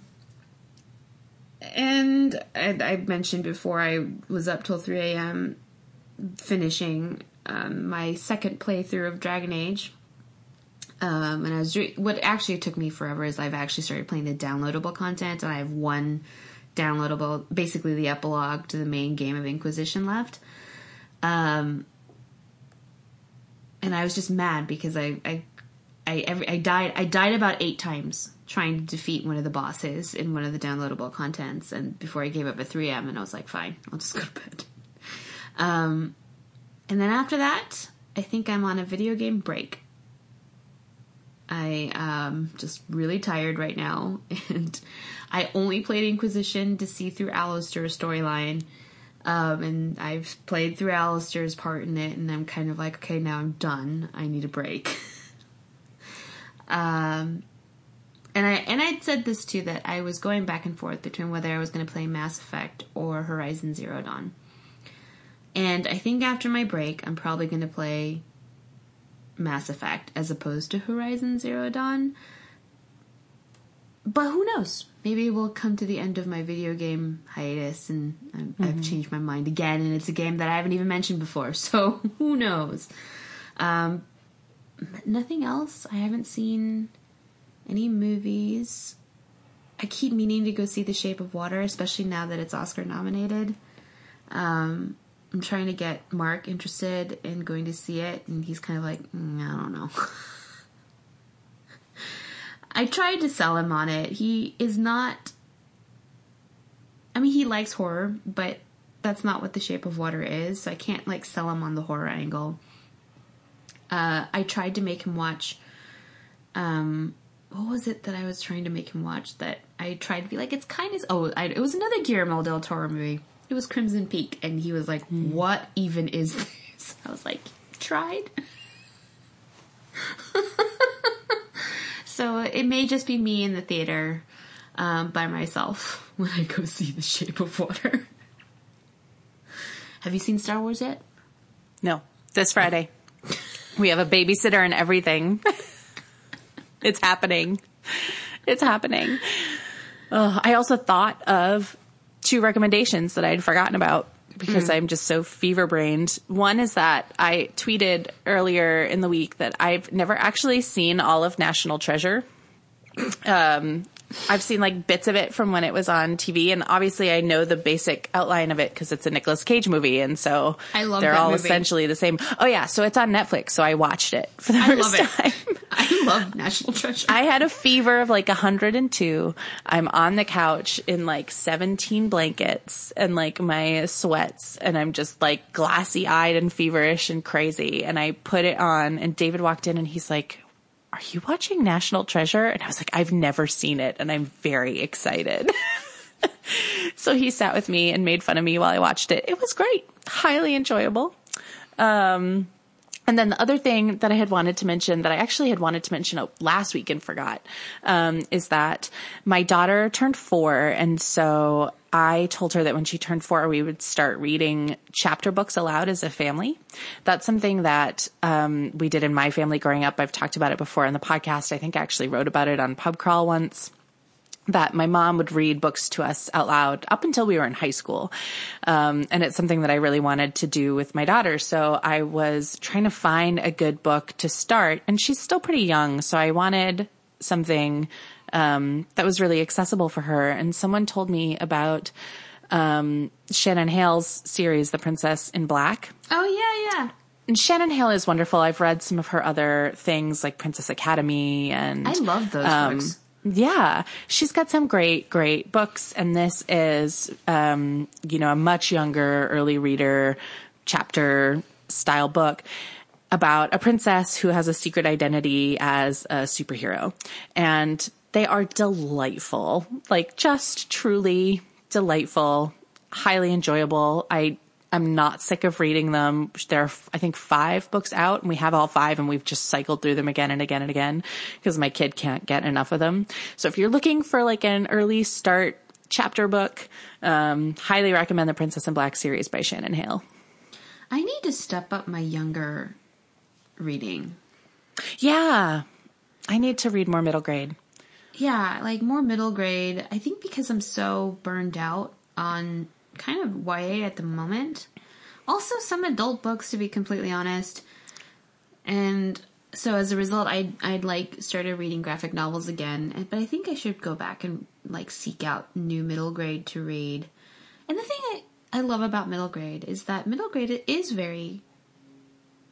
and I, I mentioned before I was up till 3 a.m. finishing um, my second playthrough of Dragon Age. Um, and I was re- what actually took me forever is I've actually started playing the downloadable content, and I have one downloadable, basically the epilogue to the main game of Inquisition left. Um, and I was just mad because I I I, every, I died I died about eight times trying to defeat one of the bosses in one of the downloadable contents, and before I gave up at 3M, and I was like, fine, I'll just go to bed. Um, and then after that, I think I'm on a video game break. I am just really tired right now, and I only played Inquisition to see through Alistair's storyline. Um, and I've played through Alistair's part in it, and I'm kind of like, okay, now I'm done. I need a break. um, and I and I'd said this too that I was going back and forth between whether I was going to play Mass Effect or Horizon Zero Dawn. And I think after my break, I'm probably going to play Mass Effect as opposed to Horizon Zero Dawn. But who knows? Maybe we'll come to the end of my video game hiatus and I'm, I've changed my mind again, and it's a game that I haven't even mentioned before. So who knows? Um, nothing else. I haven't seen any movies. I keep meaning to go see The Shape of Water, especially now that it's Oscar nominated. Um, I'm trying to get Mark interested in going to see it, and he's kind of like, "Mm, I don't know. I tried to sell him on it. He is not. I mean, he likes horror, but that's not what The Shape of Water is, so I can't like sell him on the horror angle. Uh, I tried to make him watch. Um, what was it that I was trying to make him watch? That I tried to be like, it's kind of. Oh, I, it was another Guillermo del Toro movie. It was Crimson Peak, and he was like, "What even is this?" I was like, "Tried." so it may just be me in the theater um, by myself when I go see The Shape of Water. Have you seen Star Wars yet? No, this Friday. We have a babysitter and everything. it's happening. It's happening. Ugh, I also thought of two recommendations that I'd forgotten about because I'm just so fever brained. One is that I tweeted earlier in the week that I've never actually seen all of National Treasure. Um, I've seen like bits of it from when it was on TV, and obviously I know the basic outline of it because it's a Nicolas Cage movie, and so I love they're all movie. essentially the same. Oh yeah, so it's on Netflix, so I watched it for the I first love it. time. Love National Treasure. I had a fever of like 102. I'm on the couch in like 17 blankets and like my sweats and I'm just like glassy eyed and feverish and crazy. And I put it on and David walked in and he's like, are you watching National Treasure? And I was like, I've never seen it and I'm very excited. so he sat with me and made fun of me while I watched it. It was great. Highly enjoyable. Um, and then the other thing that I had wanted to mention that I actually had wanted to mention last week and forgot um, is that my daughter turned four, and so I told her that when she turned four, we would start reading chapter books aloud as a family. That's something that um, we did in my family growing up. I've talked about it before in the podcast. I think I actually wrote about it on Pub Crawl once that my mom would read books to us out loud up until we were in high school. Um, and it's something that I really wanted to do with my daughter. So I was trying to find a good book to start and she's still pretty young. So I wanted something, um, that was really accessible for her. And someone told me about, um, Shannon Hale's series, The Princess in Black. oh yeah, yeah. And Shannon Hale is wonderful. I've read some of her other things like Princess Academy and I love those um, books. Yeah, she's got some great, great books, and this is, um, you know, a much younger early reader chapter style book about a princess who has a secret identity as a superhero. And they are delightful, like just truly delightful, highly enjoyable. I I'm not sick of reading them. There are, I think, five books out, and we have all five, and we've just cycled through them again and again and again because my kid can't get enough of them. So if you're looking for like an early start chapter book, um, highly recommend the Princess in Black series by Shannon Hale. I need to step up my younger reading. Yeah, I need to read more middle grade. Yeah, like more middle grade. I think because I'm so burned out on kind of YA at the moment. Also, some adult books, to be completely honest. And so as a result, I I'd like started reading graphic novels again. But I think I should go back and like seek out new middle grade to read. And the thing I, I love about middle grade is that middle grade is very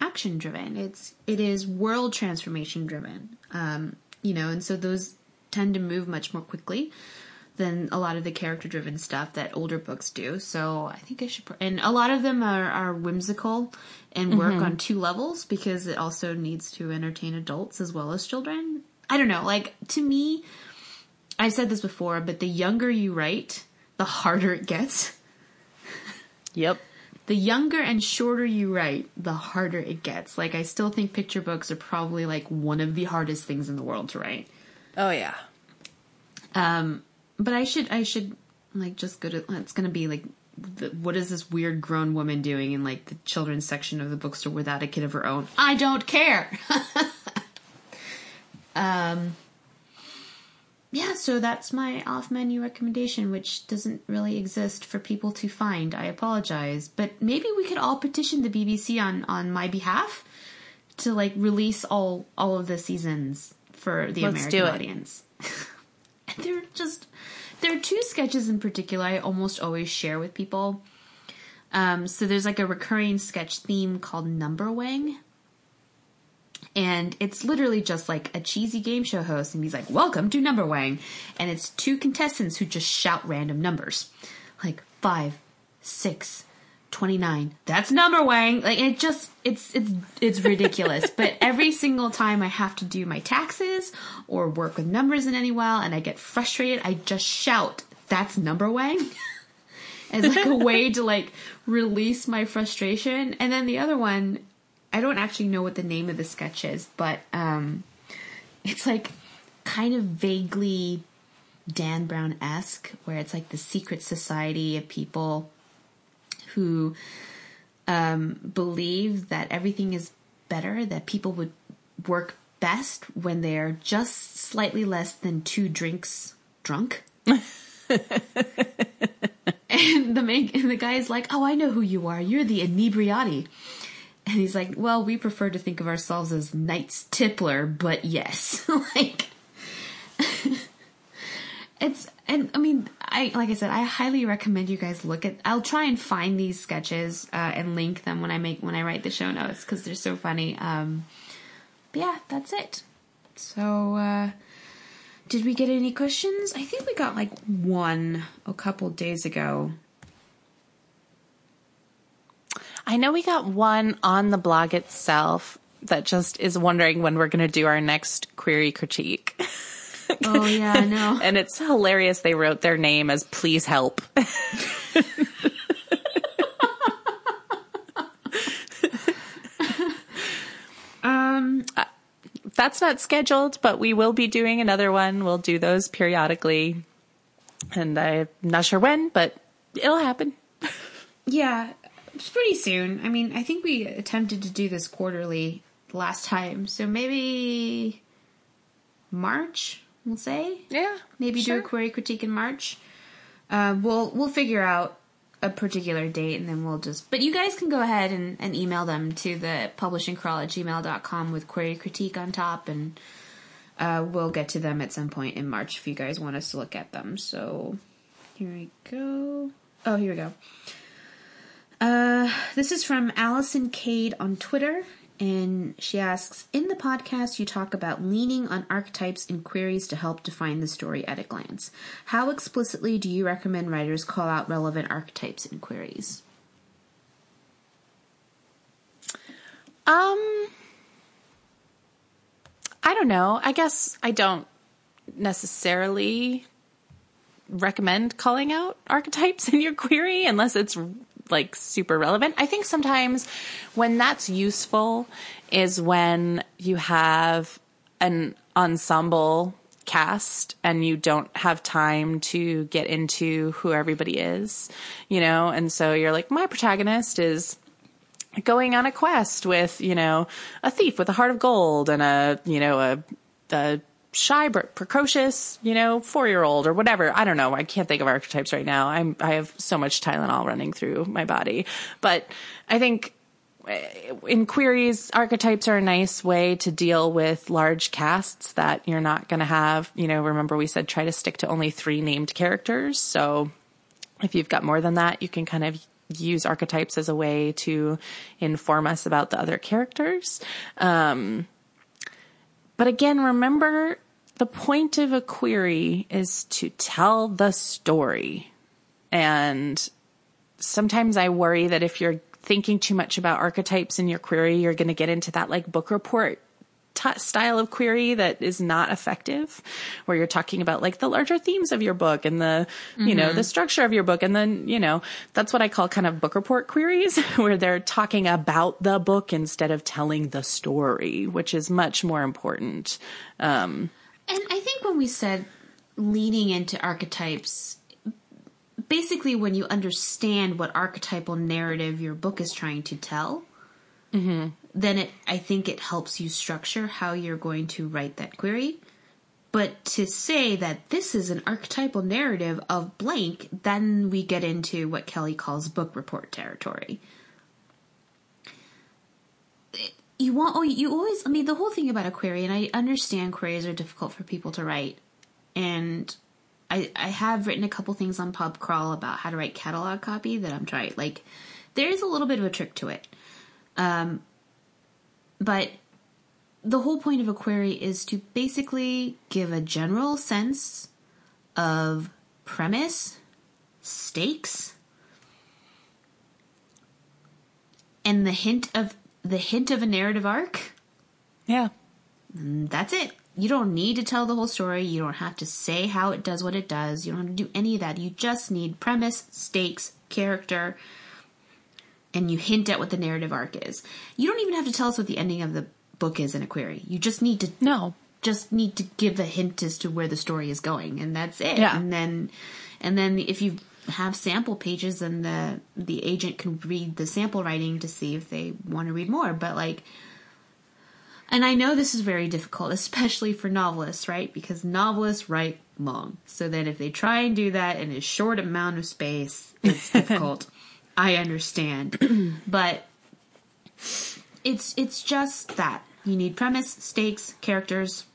action driven. It's it is world transformation driven. Um, you know, and so those tend to move much more quickly than a lot of the character driven stuff that older books do. So I think I should, pr- and a lot of them are, are whimsical and work on two levels because it also needs to entertain adults as well as children. I don't know, like to me, I've said this before, but the younger you write, the harder it gets. Yep. The younger and shorter you write, the harder it gets. Like I still think picture books are probably like one of the hardest things in the world to write. Oh yeah. Um, but I should, I should like just go to. It's gonna be like, the, what is this weird grown woman doing in like the children's section of the bookstore without a kid of her own? I don't care. um, yeah, so that's my off menu recommendation, which doesn't really exist for people to find. I apologize, but maybe we could all petition the BBC on on my behalf to like release all all of the seasons for the Let's American do it. audience. They're just there are two sketches in particular I almost always share with people. Um, so there's like a recurring sketch theme called Number Wang. And it's literally just like a cheesy game show host, and he's like, Welcome to Number Wang. And it's two contestants who just shout random numbers. Like five, six, 29. That's Number Wang. Like it just it's it's it's ridiculous. but every single time I have to do my taxes or work with numbers in any while and I get frustrated, I just shout, That's Number Wang. as like a way to like release my frustration. And then the other one, I don't actually know what the name of the sketch is, but um it's like kind of vaguely Dan Brown esque, where it's like the secret society of people who um, believe that everything is better, that people would work best when they're just slightly less than two drinks drunk. and the main, and the guy is like, "Oh, I know who you are. You're the inebriati." And he's like, "Well, we prefer to think of ourselves as Knights Tippler, but yes, like." It's and I mean I like I said I highly recommend you guys look at I'll try and find these sketches uh, and link them when I make when I write the show notes because they're so funny. Um, but yeah, that's it. So uh, did we get any questions? I think we got like one a couple days ago. I know we got one on the blog itself that just is wondering when we're going to do our next query critique. Oh yeah, I know. and it's hilarious they wrote their name as please help. um, That's not scheduled, but we will be doing another one. We'll do those periodically. And I'm not sure when, but it'll happen. yeah, it's pretty soon. I mean, I think we attempted to do this quarterly last time, so maybe March. We'll say. Yeah. maybe do a query critique in March. Uh, we'll we'll figure out a particular date and then we'll just but you guys can go ahead and, and email them to the publishing crawl at gmail.com with query critique on top and uh, we'll get to them at some point in March if you guys want us to look at them. So here we go. Oh, here we go. Uh, this is from Allison Cade on Twitter, and she asks In the podcast, you talk about leaning on archetypes and queries to help define the story at a glance. How explicitly do you recommend writers call out relevant archetypes and queries? Um, I don't know. I guess I don't necessarily recommend calling out archetypes in your query unless it's like super relevant. I think sometimes when that's useful is when you have an ensemble cast and you don't have time to get into who everybody is, you know? And so you're like, my protagonist is going on a quest with, you know, a thief with a heart of gold and a, you know, a, a shy, precocious, you know, four year old or whatever. I don't know. I can't think of archetypes right now. I'm, I have so much Tylenol running through my body, but I think eh, in queries, archetypes are a nice way to deal with large casts that you're not going to have. You know, remember we said try to stick to only three named characters. So if you've got more than that, you can kind of use archetypes as a way to inform us about the other characters. Um, but again, remember the point of a query is to tell the story. And sometimes I worry that if you're thinking too much about archetypes in your query, you're going to get into that like book report t- style of query that is not effective, where you're talking about like the larger themes of your book and the, you mm-hmm. know, the structure of your book. And then, you know, that's what I call kind of book report queries, where they're talking about the book instead of telling the story, which is much more important. Um, and I think when we said leaning into archetypes, basically when you understand what archetypal narrative your book is trying to tell, mm-hmm then it I think it helps you structure how you're going to write that query. But to say that this is an archetypal narrative of blank, then we get into what Kelly calls book report territory. You want oh you always I mean the whole thing about a query and I understand queries are difficult for people to write and I I have written a couple things on pub crawl about how to write catalog copy that I'm trying like there is a little bit of a trick to it. Um, but the whole point of a query is to basically give a general sense of premise, stakes, and the hint of the hint of a narrative arc. Yeah. And that's it. You don't need to tell the whole story. You don't have to say how it does what it does. You don't have to do any of that. You just need premise, stakes, character, and you hint at what the narrative arc is. You don't even have to tell us what the ending of the book is in a query. You just need to no, just need to give a hint as to where the story is going, and that's it. Yeah. And then, and then if you have sample pages, and the the agent can read the sample writing to see if they want to read more. But like, and I know this is very difficult, especially for novelists, right? Because novelists write long, so that if they try and do that in a short amount of space, it's difficult. I understand. but it's it's just that. You need premise, stakes, characters,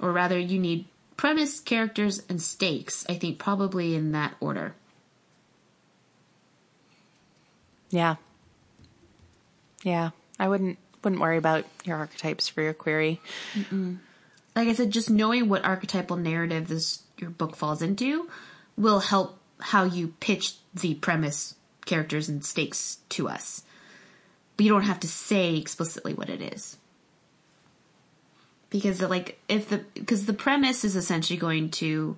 or rather you need premise, characters, and stakes. I think probably in that order. Yeah. Yeah, I wouldn't wouldn't worry about your archetypes for your query. Mm-mm. Like I said, just knowing what archetypal narrative this your book falls into will help how you pitch the premise, characters, and stakes to us. But you don't have to say explicitly what it is. Because like if the because the premise is essentially going to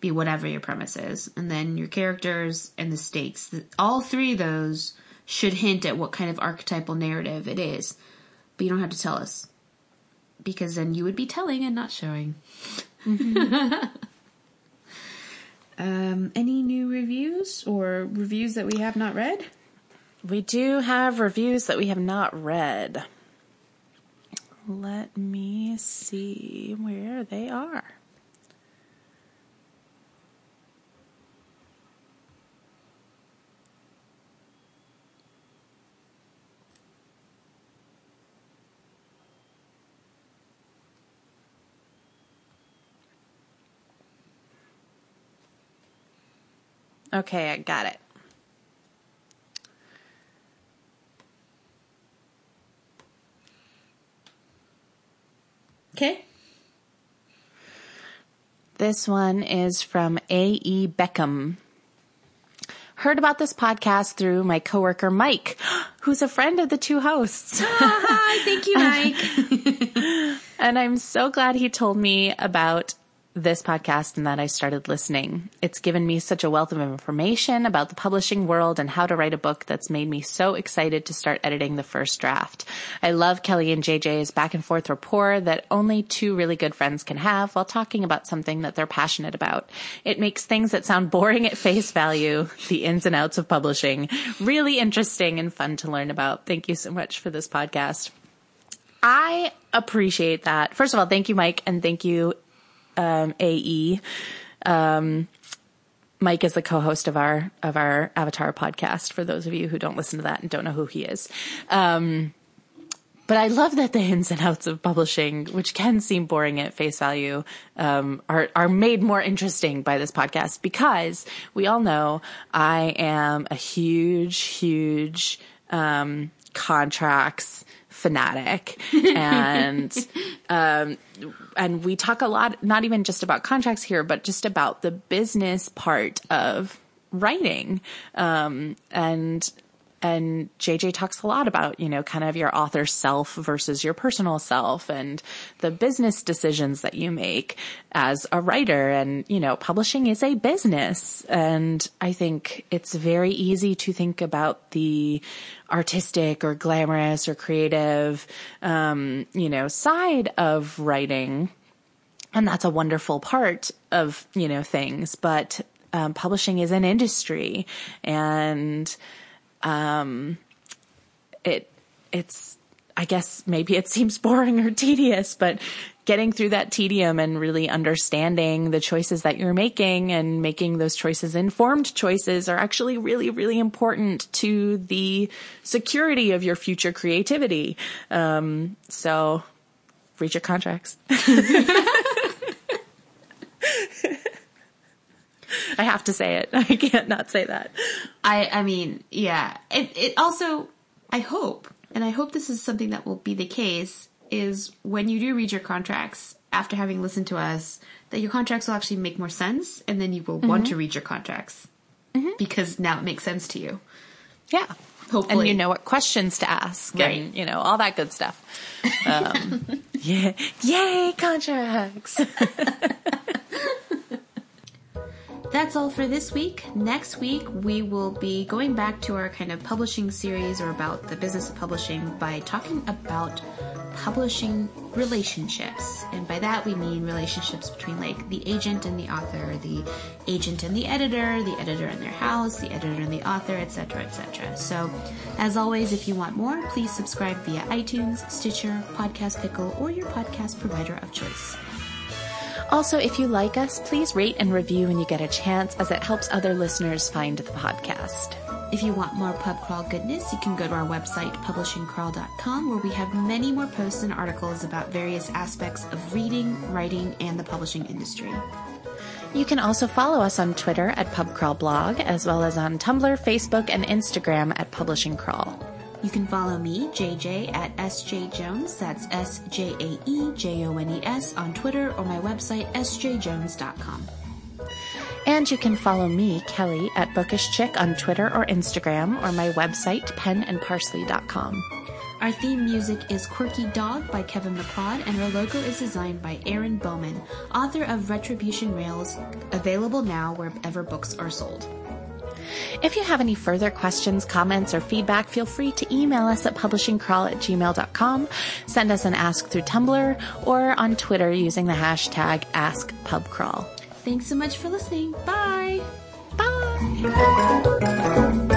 be whatever your premise is, and then your characters and the stakes, all three of those should hint at what kind of archetypal narrative it is. But you don't have to tell us. Because then you would be telling and not showing. Mm-hmm. Um, any new reviews or reviews that we have not read? We do have reviews that we have not read. Let me see where they are. Okay, I got it. Okay. This one is from A.E. Beckham. Heard about this podcast through my coworker Mike, who's a friend of the two hosts. Hi, thank you, Mike. and I'm so glad he told me about this podcast and that I started listening. It's given me such a wealth of information about the publishing world and how to write a book that's made me so excited to start editing the first draft. I love Kelly and JJ's back and forth rapport that only two really good friends can have while talking about something that they're passionate about. It makes things that sound boring at face value, the ins and outs of publishing, really interesting and fun to learn about. Thank you so much for this podcast. I appreciate that. First of all, thank you, Mike, and thank you, um, AE. Um, Mike is the co-host of our of our Avatar podcast. For those of you who don't listen to that and don't know who he is, um, but I love that the ins and outs of publishing, which can seem boring at face value, um, are are made more interesting by this podcast because we all know I am a huge, huge um, contracts fanatic. And um, and we talk a lot not even just about contracts here but just about the business part of writing. Um, and and JJ talks a lot about, you know, kind of your author self versus your personal self and the business decisions that you make as a writer. And, you know, publishing is a business. And I think it's very easy to think about the artistic or glamorous or creative, um, you know, side of writing. And that's a wonderful part of, you know, things. But um, publishing is an industry and, um, it, it's, I guess maybe it seems boring or tedious, but getting through that tedium and really understanding the choices that you're making and making those choices informed choices are actually really, really important to the security of your future creativity. Um, so read your contracts. I have to say it. I can't not say that. I I mean, yeah. It it also I hope, and I hope this is something that will be the case, is when you do read your contracts after having listened to us, that your contracts will actually make more sense, and then you will mm-hmm. want to read your contracts mm-hmm. because now it makes sense to you. Yeah. Hopefully. And you know what questions to ask right. and, you know, all that good stuff. Um, yeah. Yay, contracts. That's all for this week. Next week, we will be going back to our kind of publishing series or about the business of publishing by talking about publishing relationships. And by that, we mean relationships between like the agent and the author, the agent and the editor, the editor and their house, the editor and the author, etc., etc. So, as always, if you want more, please subscribe via iTunes, Stitcher, Podcast Pickle, or your podcast provider of choice. Also, if you like us, please rate and review when you get a chance as it helps other listeners find the podcast. If you want more pub crawl goodness, you can go to our website, publishingcrawl.com, where we have many more posts and articles about various aspects of reading, writing, and the publishing industry. You can also follow us on Twitter at PubCrawlBlog, as well as on Tumblr, Facebook, and Instagram at Publishing Crawl. You can follow me, JJ, at SJaeJones. That's S J A E J O N E S on Twitter or my website, sjaejones.com. And you can follow me, Kelly, at Bookish Chick on Twitter or Instagram or my website, penandparsley.com. Our theme music is Quirky Dog by Kevin MacLeod, and our logo is designed by Erin Bowman, author of Retribution Rails, available now wherever books are sold. If you have any further questions, comments, or feedback, feel free to email us at publishingcrawl at gmail.com, send us an ask through Tumblr, or on Twitter using the hashtag AskPubCrawl. Thanks so much for listening. Bye. Bye.